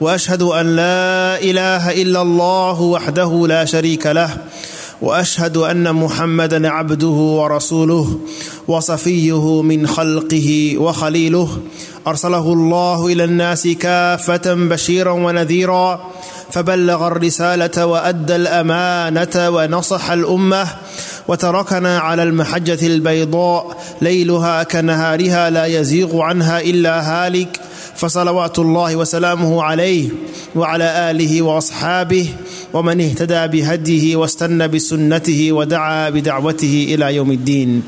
وأشهد أن لا إله إلا الله وحده لا شريك له وأشهد أن محمدا عبده ورسوله وصفيه من خلقه وخليله. أرسله الله إلى الناس كافة بشيرا ونذيرا فبلغ الرسالة وأدى الأمانة ونصح الأمة وتركنا على المحجة البيضاء ليلها كنهارها لا يزيغ عنها إلا هالك. فصلوات الله وسلامه عليه وعلى آله وأصحابه ومن اهتدى بهديه واستنى بسنته ودعا بدعوته إلى يوم الدين.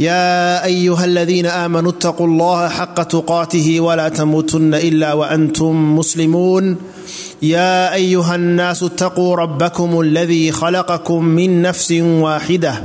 يا أيها الذين آمنوا اتقوا الله حق تقاته ولا تموتن إلا وأنتم مسلمون. يا أيها الناس اتقوا ربكم الذي خلقكم من نفس واحدة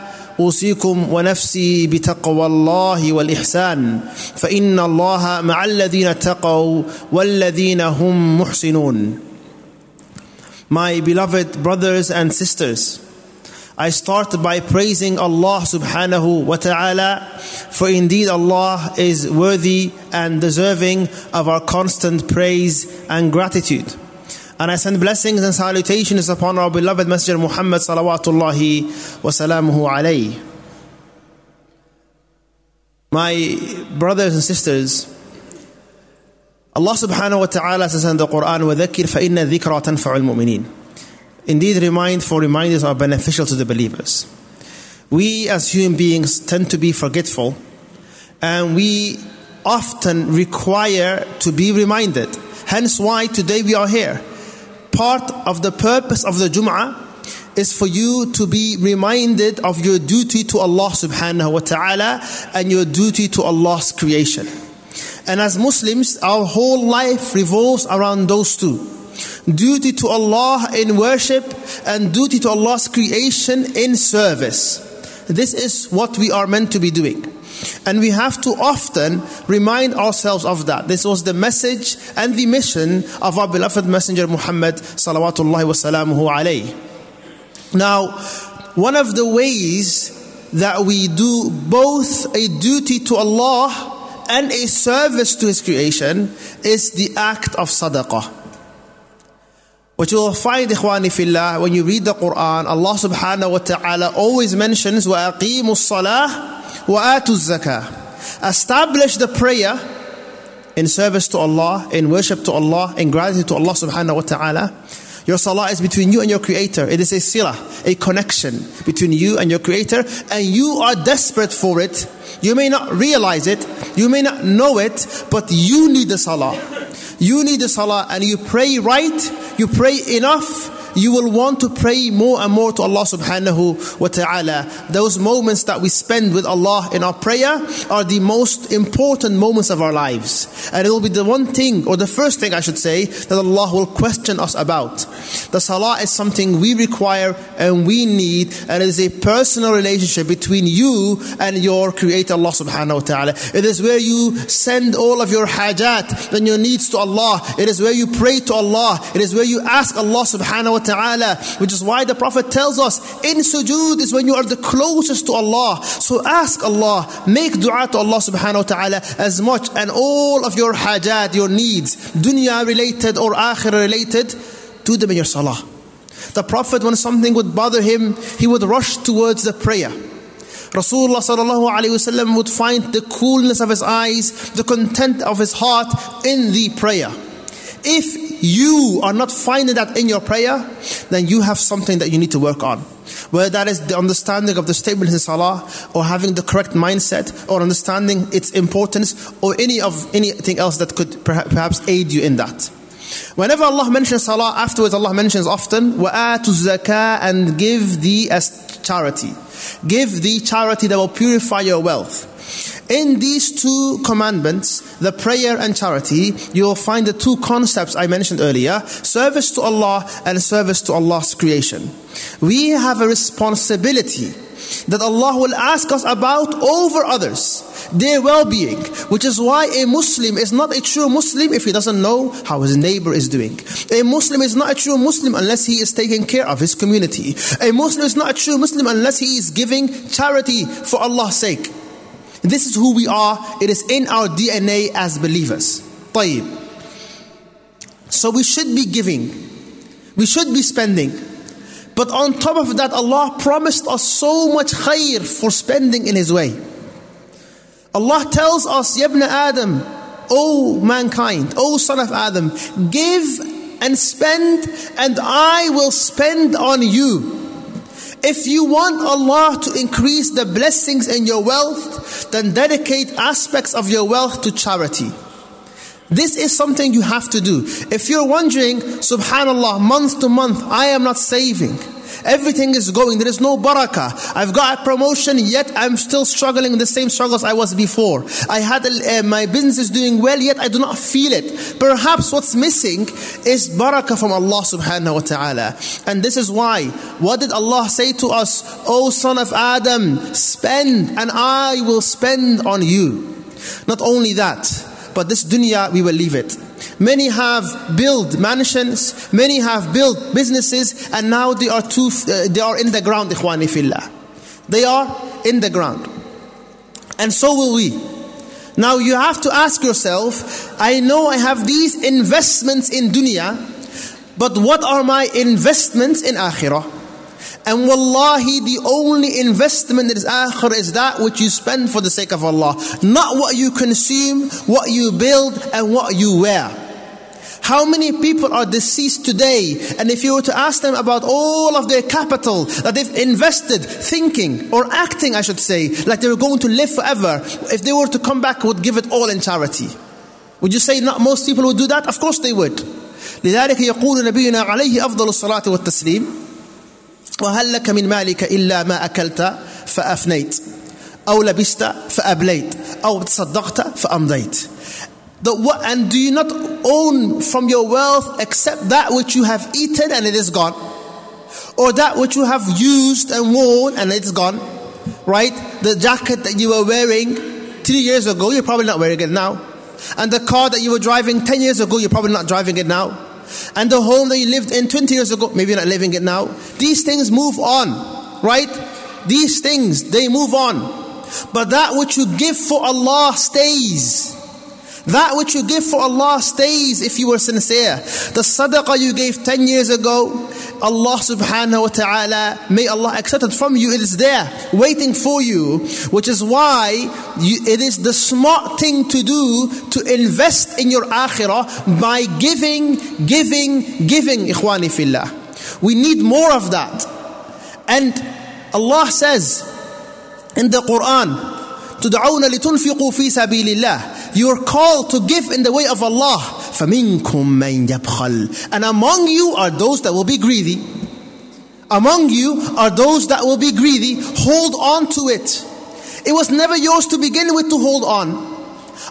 اوصيكم ونفسي بتقوى الله والاحسان فان الله مع الذين اتقوا والذين هم محسنون My beloved brothers and sisters I start by praising Allah subhanahu wa ta'ala for indeed Allah is worthy and deserving of our constant praise and gratitude and I send blessings and salutations upon our beloved Messenger Muhammad salawatullahi wa salamuhu alayhi. My brothers and sisters, Allah subhanahu wa ta'ala says in the Quran, وَذَكِّرْ فَإِنَّ الذِّكْرَى تَنْفَعُ الْمُؤْمِنِينَ Indeed, remind for reminders are beneficial to the believers. We as human beings tend to be forgetful and we often require to be reminded. Hence why today we are here part of the purpose of the Jum'ah is for you to be reminded of your duty to Allah subhanahu wa ta'ala and your duty to Allah's creation. And as Muslims, our whole life revolves around those two. Duty to Allah in worship and duty to Allah's creation in service. This is what we are meant to be doing. And we have to often remind ourselves of that. This was the message and the mission of our beloved Messenger Muhammad salawatullahi wasalamuhu alayhi. Now, one of the ways that we do both a duty to Allah and a service to His creation is the act of sadaqah. What you will find, ikhwani fillah, when you read the Quran, Allah subhanahu wa ta'ala always mentions وَأَقِيمُوا الصَّلَاةِ وَآتُوا الزَّكَاةِ Establish the prayer in service to Allah, in worship to Allah, in gratitude to Allah subhanahu wa ta'ala. Your salah is between you and your creator. It is a sila, a connection between you and your creator, and you are desperate for it. You may not realize it, you may not know it, but you need the salah. You need the salah and you pray right, you pray enough, you will want to pray more and more to Allah subhanahu wa ta'ala. Those moments that we spend with Allah in our prayer are the most important moments of our lives. And it will be the one thing, or the first thing I should say, that Allah will question us about. The salah is something we require and we need, and it is a personal relationship between you and your Creator Allah subhanahu wa ta'ala. It is where you send all of your hajat and your needs to Allah. It is where you pray to Allah. It is where you ask Allah subhanahu wa ta'ala, which is why the Prophet tells us in sujood is when you are the closest to Allah. So ask Allah, make dua to Allah subhanahu wa ta'ala as much and all of your hajat, your needs, dunya related or akhirah related, do them in your salah. The Prophet, when something would bother him, he would rush towards the prayer. Rasulullah sallallahu alayhi wasallam would find the coolness of his eyes, the content of his heart in the prayer. If you are not finding that in your prayer, then you have something that you need to work on. Whether that is the understanding of the statements in salah, or having the correct mindset, or understanding its importance, or any of anything else that could perhaps aid you in that. Whenever Allah mentions salah, afterwards Allah mentions often, وَآتُ الزَّكَاةَ and give thee as charity. Give thee charity that will purify your wealth. In these two commandments, the prayer and charity, you will find the two concepts I mentioned earlier service to Allah and service to Allah's creation. We have a responsibility that Allah will ask us about over others, their well being, which is why a Muslim is not a true Muslim if he doesn't know how his neighbor is doing. A Muslim is not a true Muslim unless he is taking care of his community. A Muslim is not a true Muslim unless he is giving charity for Allah's sake. This is who we are, it is in our DNA as believers. طيب. So we should be giving, we should be spending. But on top of that, Allah promised us so much khair for spending in His way. Allah tells us, Yabna Adam, O mankind, O son of Adam, give and spend, and I will spend on you. If you want Allah to increase the blessings in your wealth, then dedicate aspects of your wealth to charity. This is something you have to do. If you're wondering, subhanallah, month to month, I am not saving. Everything is going. There is no barakah. I've got a promotion, yet I'm still struggling the same struggles I was before. I had uh, my business is doing well, yet I do not feel it. Perhaps what's missing is barakah from Allah subhanahu wa ta'ala. And this is why, what did Allah say to us? O son of Adam, spend and I will spend on you. Not only that, but this dunya we will leave it. Many have built mansions, many have built businesses, and now they are too, uh, they are in the ground, ikhwani fillah. They are in the ground. And so will we. Now you have to ask yourself, I know I have these investments in dunya, but what are my investments in akhirah? And wallahi, the only investment that is akhir is that which you spend for the sake of Allah. Not what you consume, what you build, and what you wear. How many people are deceased today? And if you were to ask them about all of their capital that they've invested, thinking or acting, I should say, like they were going to live forever, if they were to come back, would give it all in charity. Would you say not most people would do that? Of course they would. لذلك يقول نبينا عليه أفضل الصلاة والتسليم وهل لك من مالك إلا ما أكلت فأفنيت أو لبست فأبليت أو تصدقت فأمضيت the, what, and do you not own from your wealth except that which you have eaten and it is gone? Or that which you have used and worn and it's gone? Right? The jacket that you were wearing three years ago, you're probably not wearing it now. And the car that you were driving 10 years ago, you're probably not driving it now. And the home that you lived in 20 years ago, maybe you're not living it now. These things move on, right? These things, they move on. But that which you give for Allah stays. That which you give for Allah stays if you were sincere. The sadaqah you gave 10 years ago, Allah subhanahu wa ta'ala, may Allah accept it from you. It is there, waiting for you. Which is why you, it is the smart thing to do to invest in your akhirah by giving, giving, giving, ikhwani fillah. We need more of that. And Allah says in the Quran, تدعون لتنفقوا في سبيل الله you are called to give in the way of Allah. فَمِنْكُمْ مَنْ يَبْخَلْ And among you are those that will be greedy. Among you are those that will be greedy. Hold on to it. It was never yours to begin with to hold on.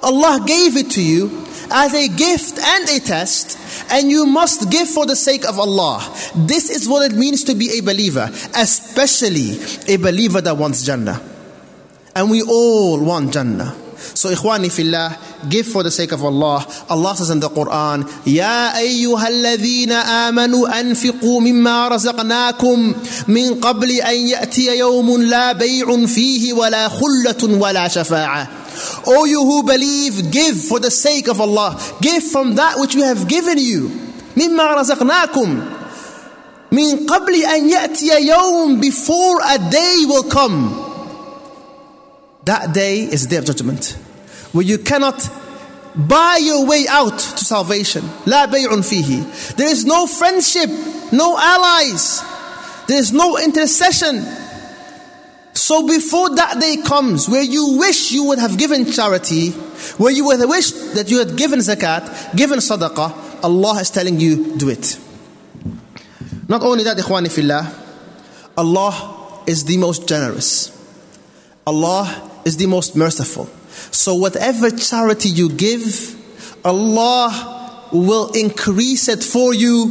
Allah gave it to you as a gift and a test, and you must give for the sake of Allah. This is what it means to be a believer, especially a believer that wants Jannah. And we all want Jannah. So ikhwani fillah, give for the sake of Allah. Allah says in the Quran, يا أيها الذين آمنوا أنفقوا مما رزقناكم من قبل أن يأتي يوم لا بيع فيه ولا خلة ولا شفاعة. O you who believe, give for the sake of Allah. Give from that which we have given you. مما رزقناكم. من قبل أن يأتي يوم before a day will come that day is the day of judgment, where you cannot buy your way out to salvation. لا بيع فيه. There is no friendship, no allies. There is no intercession. So before that day comes, where you wish you would have given charity, where you would have wished that you had given zakat, given sadaqah, Allah is telling you, do it. Not only that, ikhwani fillah, Allah is the most generous. Allah is the most merciful. So whatever charity you give, Allah will increase it for you,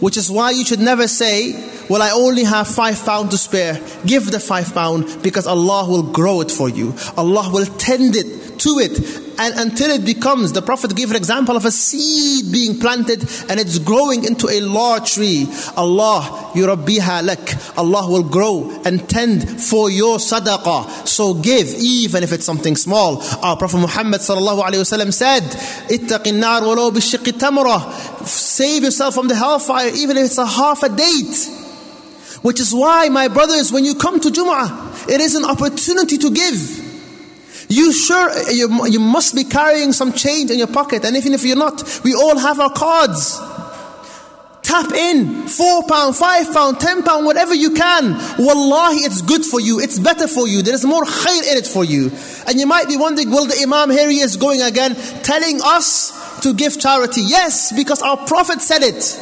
which is why you should never say, Well, I only have five pounds to spare. Give the five pound because Allah will grow it for you. Allah will tend it to it and until it becomes, the Prophet gave an example of a seed being planted and it's growing into a large tree. Allah, yurabbiha lak. Allah will grow and tend for your sadaqah. So give, even if it's something small. Our Prophet Muhammad sallallahu wasallam said, ittaqin nar walau. Save yourself from the hellfire, even if it's a half a date. Which is why, my brothers, when you come to Jum'ah, it is an opportunity to give. You sure you, you must be carrying some change in your pocket, and even if you're not, we all have our cards. Tap in four pound, five pound, ten pound, whatever you can. Wallahi, it's good for you. It's better for you. There is more khair in it for you. And you might be wondering, will the Imam here he is going again, telling us to give charity? Yes, because our Prophet said it.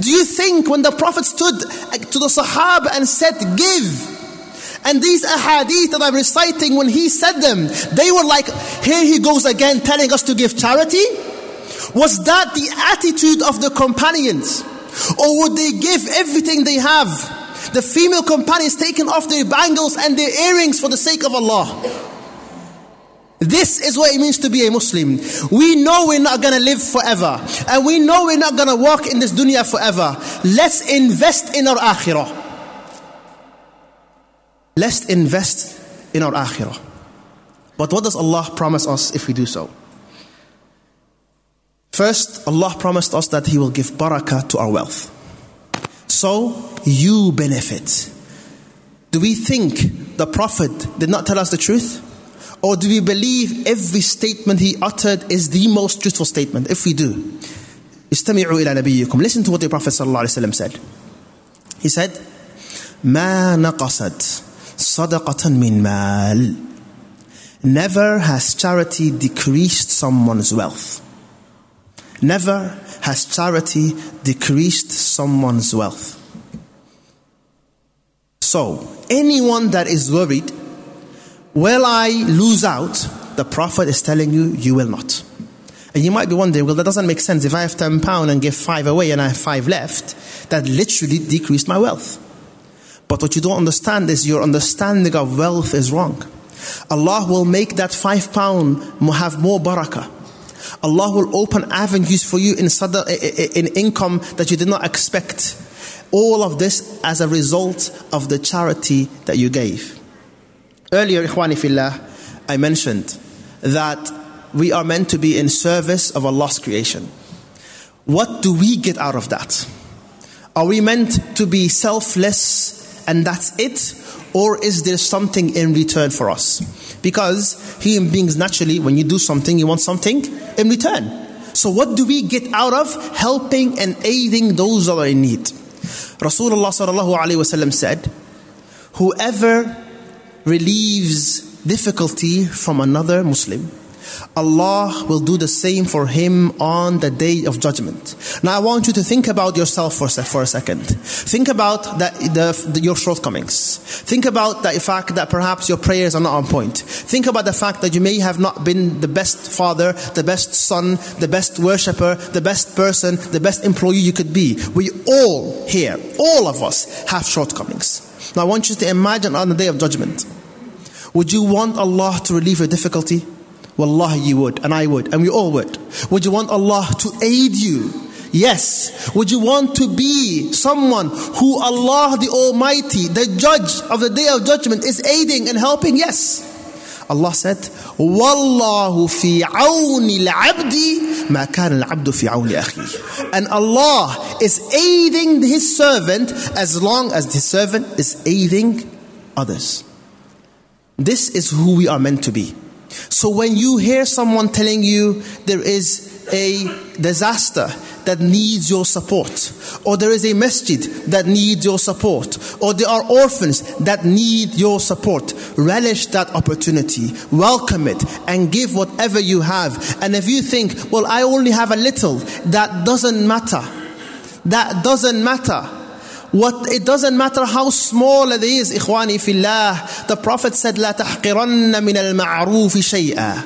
Do you think when the Prophet stood to the Sahaba and said, give? And these ahadith that I'm reciting, when he said them, they were like, here he goes again telling us to give charity. Was that the attitude of the companions? Or would they give everything they have? The female companions taking off their bangles and their earrings for the sake of Allah. This is what it means to be a Muslim. We know we're not going to live forever. And we know we're not going to walk in this dunya forever. Let's invest in our akhirah. Let's invest in our akhirah. But what does Allah promise us if we do so? First, Allah promised us that He will give barakah to our wealth. So you benefit. Do we think the Prophet did not tell us the truth? Or do we believe every statement he uttered is the most truthful statement? If we do, listen to what the Prophet said. He said, ما نقصت sadaqatan min mal. Never has charity decreased someone's wealth. Never has charity decreased someone's wealth. So, anyone that is worried, will I lose out? The Prophet is telling you, you will not. And you might be wondering, well, that doesn't make sense. If I have 10 pounds and give 5 away and I have 5 left, that literally decreased my wealth. But what you don't understand is your understanding of wealth is wrong. Allah will make that five pound have more barakah. Allah will open avenues for you in, in income that you did not expect. All of this as a result of the charity that you gave. Earlier, Ikhwani Fillah, I mentioned that we are meant to be in service of Allah's creation. What do we get out of that? Are we meant to be selfless and that's it? Or is there something in return for us? Because human beings naturally, when you do something, you want something in return. So, what do we get out of helping and aiding those that are in need? Rasulullah said, Whoever relieves difficulty from another Muslim, Allah will do the same for him on the day of judgment. Now, I want you to think about yourself for, for a second. Think about that, the, the, your shortcomings. Think about the fact that perhaps your prayers are not on point. Think about the fact that you may have not been the best father, the best son, the best worshipper, the best person, the best employee you could be. We all here, all of us, have shortcomings. Now, I want you to imagine on the day of judgment. Would you want Allah to relieve your difficulty? Wallahi, you would, and I would, and we all would. Would you want Allah to aid you? Yes. Would you want to be someone who Allah the Almighty, the judge of the day of judgment, is aiding and helping? Yes. Allah said, Wallahu fi awni al-abdi ma kana al-abdu fi awni akhi. And Allah is aiding His servant as long as the servant is aiding others. This is who we are meant to be. So when you hear someone telling you there is a disaster that needs your support, or there is a masjid that needs your support, or there are orphans that need your support, relish that opportunity, welcome it, and give whatever you have. And if you think, well, I only have a little, that doesn't matter. That doesn't matter. What it doesn't matter how small it is, ikhwani fillah. The Prophet said, لا تحقرن من المعروف شيئا.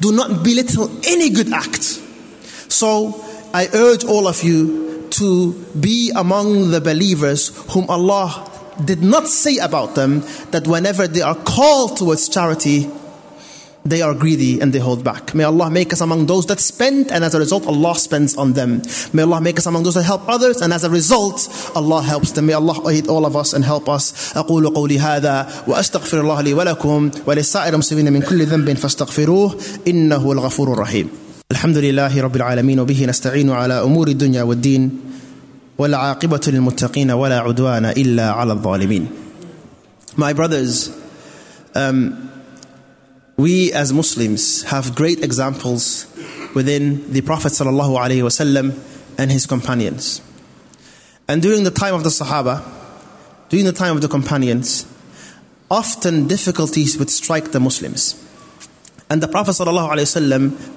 Do not belittle any good act. So I urge all of you to be among the believers whom Allah did not say about them that whenever they are called towards charity, they are greedy and they hold back. May Allah make us among those that spend and as a result Allah spends on them. May Allah make us among those that help others and as a result Allah helps them. May Allah aid all of us and help us. أقول قولي هذا وأستغفر الله لي ولكم ولسائر المسلمين من كل ذنب فاستغفروه إنه الغفور الرحيم. الحمد لله رب العالمين وبه نستعين على أمور الدنيا والدين والعاقبة للمتقين ولا عدوان إلا على الظالمين. My brothers, um, we as Muslims have great examples within the Prophet and his companions. And during the time of the Sahaba, during the time of the companions, often difficulties would strike the Muslims. And the Prophet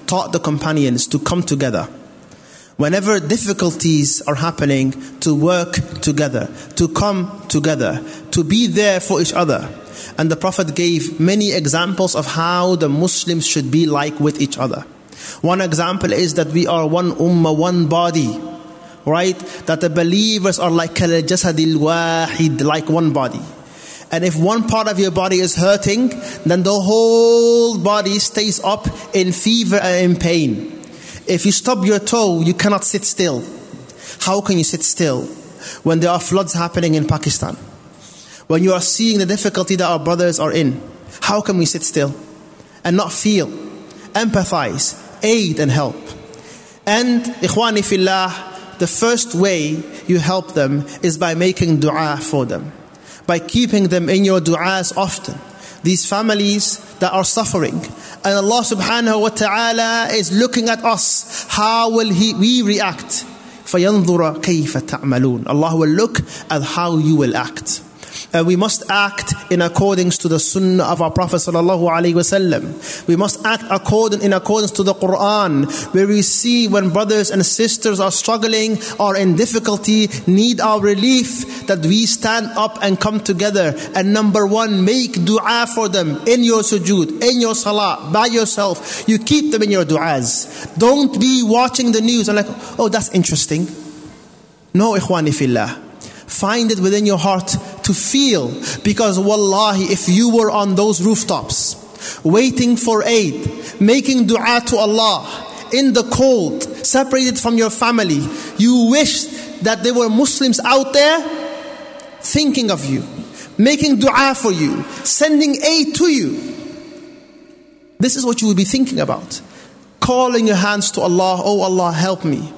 taught the companions to come together. Whenever difficulties are happening, to work together, to come together, to be there for each other. And the Prophet gave many examples of how the Muslims should be like with each other. One example is that we are one ummah, one body, right? That the believers are like al jasadil wahid, like one body. And if one part of your body is hurting, then the whole body stays up in fever and in pain. If you stub your toe, you cannot sit still. How can you sit still when there are floods happening in Pakistan? When you are seeing the difficulty that our brothers are in, how can we sit still and not feel, empathize, aid, and help? And, ikhwani fillah, the first way you help them is by making dua for them, by keeping them in your du'as often These families that are suffering, and Allah subhanahu wa ta'ala is looking at us. How will he, we react? فَيَنظُرَ كَيْفَ تَعْمَلُونَ Allah will look at how you will act. Uh, we must act in accordance to the sunnah of our Prophet sallallahu alaihi wasallam. We must act according, in accordance to the Quran, where we see when brothers and sisters are struggling or in difficulty, need our relief, that we stand up and come together. And number one, make dua for them in your sujood, in your salah, by yourself. You keep them in your du'as. Don't be watching the news and like, oh, that's interesting. No, ikhwani fillah. Find it within your heart to feel. Because wallahi, if you were on those rooftops, waiting for aid, making dua to Allah, in the cold, separated from your family, you wish that there were Muslims out there thinking of you, making dua for you, sending aid to you. This is what you would be thinking about. Calling your hands to Allah, oh Allah, help me.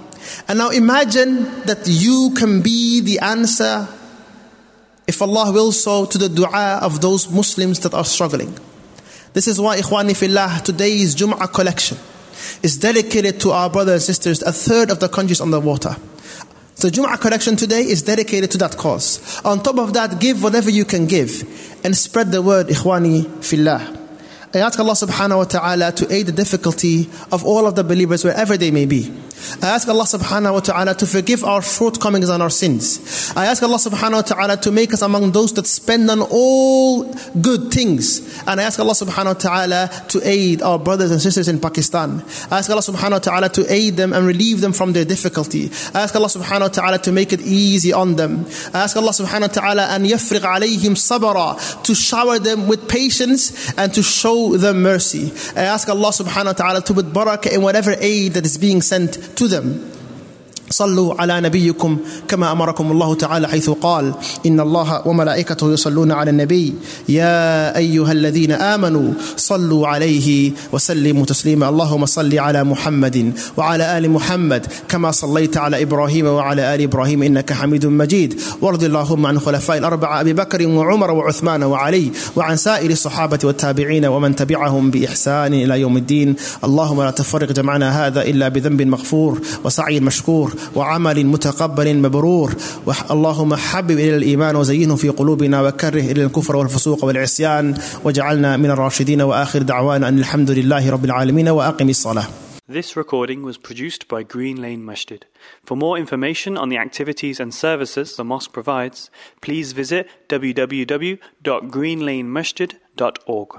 And now imagine that you can be the answer, if Allah will so, to the dua of those Muslims that are struggling. This is why, Ikhwani Fillah, today's Jum'ah collection is dedicated to our brothers and sisters, a third of the countries on the water. So Jum'ah collection today is dedicated to that cause. On top of that, give whatever you can give and spread the word, Ikhwani Fillah. I ask Allah subhanahu wa ta'ala to aid the difficulty of all of the believers wherever they may be. I ask Allah subhanahu wa ta'ala to forgive our shortcomings and our sins. I ask Allah subhanahu wa ta'ala to make us among those that spend on all good things. And I ask Allah subhanahu wa ta'ala to aid our brothers and sisters in Pakistan. I ask Allah subhanahu wa ta'ala to aid them and relieve them from their difficulty. I ask Allah subhanahu wa ta'ala to make it easy on them. I ask Allah subhanahu wa ta'ala and yafriq alayhim sabara to shower them with patience and to show them mercy. I ask Allah subhanahu wa ta'ala to put barakah in whatever aid that is being sent to them. صلوا على نبيكم كما أمركم الله تعالى حيث قال إن الله وملائكته يصلون على النبي. يا أيها الذين آمنوا صلوا عليه وسلموا تسليما. اللهم صل على محمد وعلى آل محمد كما صليت على إبراهيم وعلى آل إبراهيم إنك حميد مجيد. وارض اللهم عن الخلفاء الأربعة أبي بكر وعمر وعثمان وعلي وعن سائر الصحابة والتابعين ومن تبعهم بإحسان إلى يوم الدين. اللهم لا تفرق جمعنا هذا إلا بذنب مغفور وسعي مشكور. وعمل متقبل مبرور اللهم حبب إلى الإيمان وزينه في قلوبنا وكره إلى الكفر والفسوق والعصيان واجعلنا من الراشدين وآخر دعوانا أن الحمد لله رب العالمين وأقم الصلاة This recording was produced by Green Lane Masjid. For more information on the activities and services the mosque provides, please visit www.greenlanemasjid.org.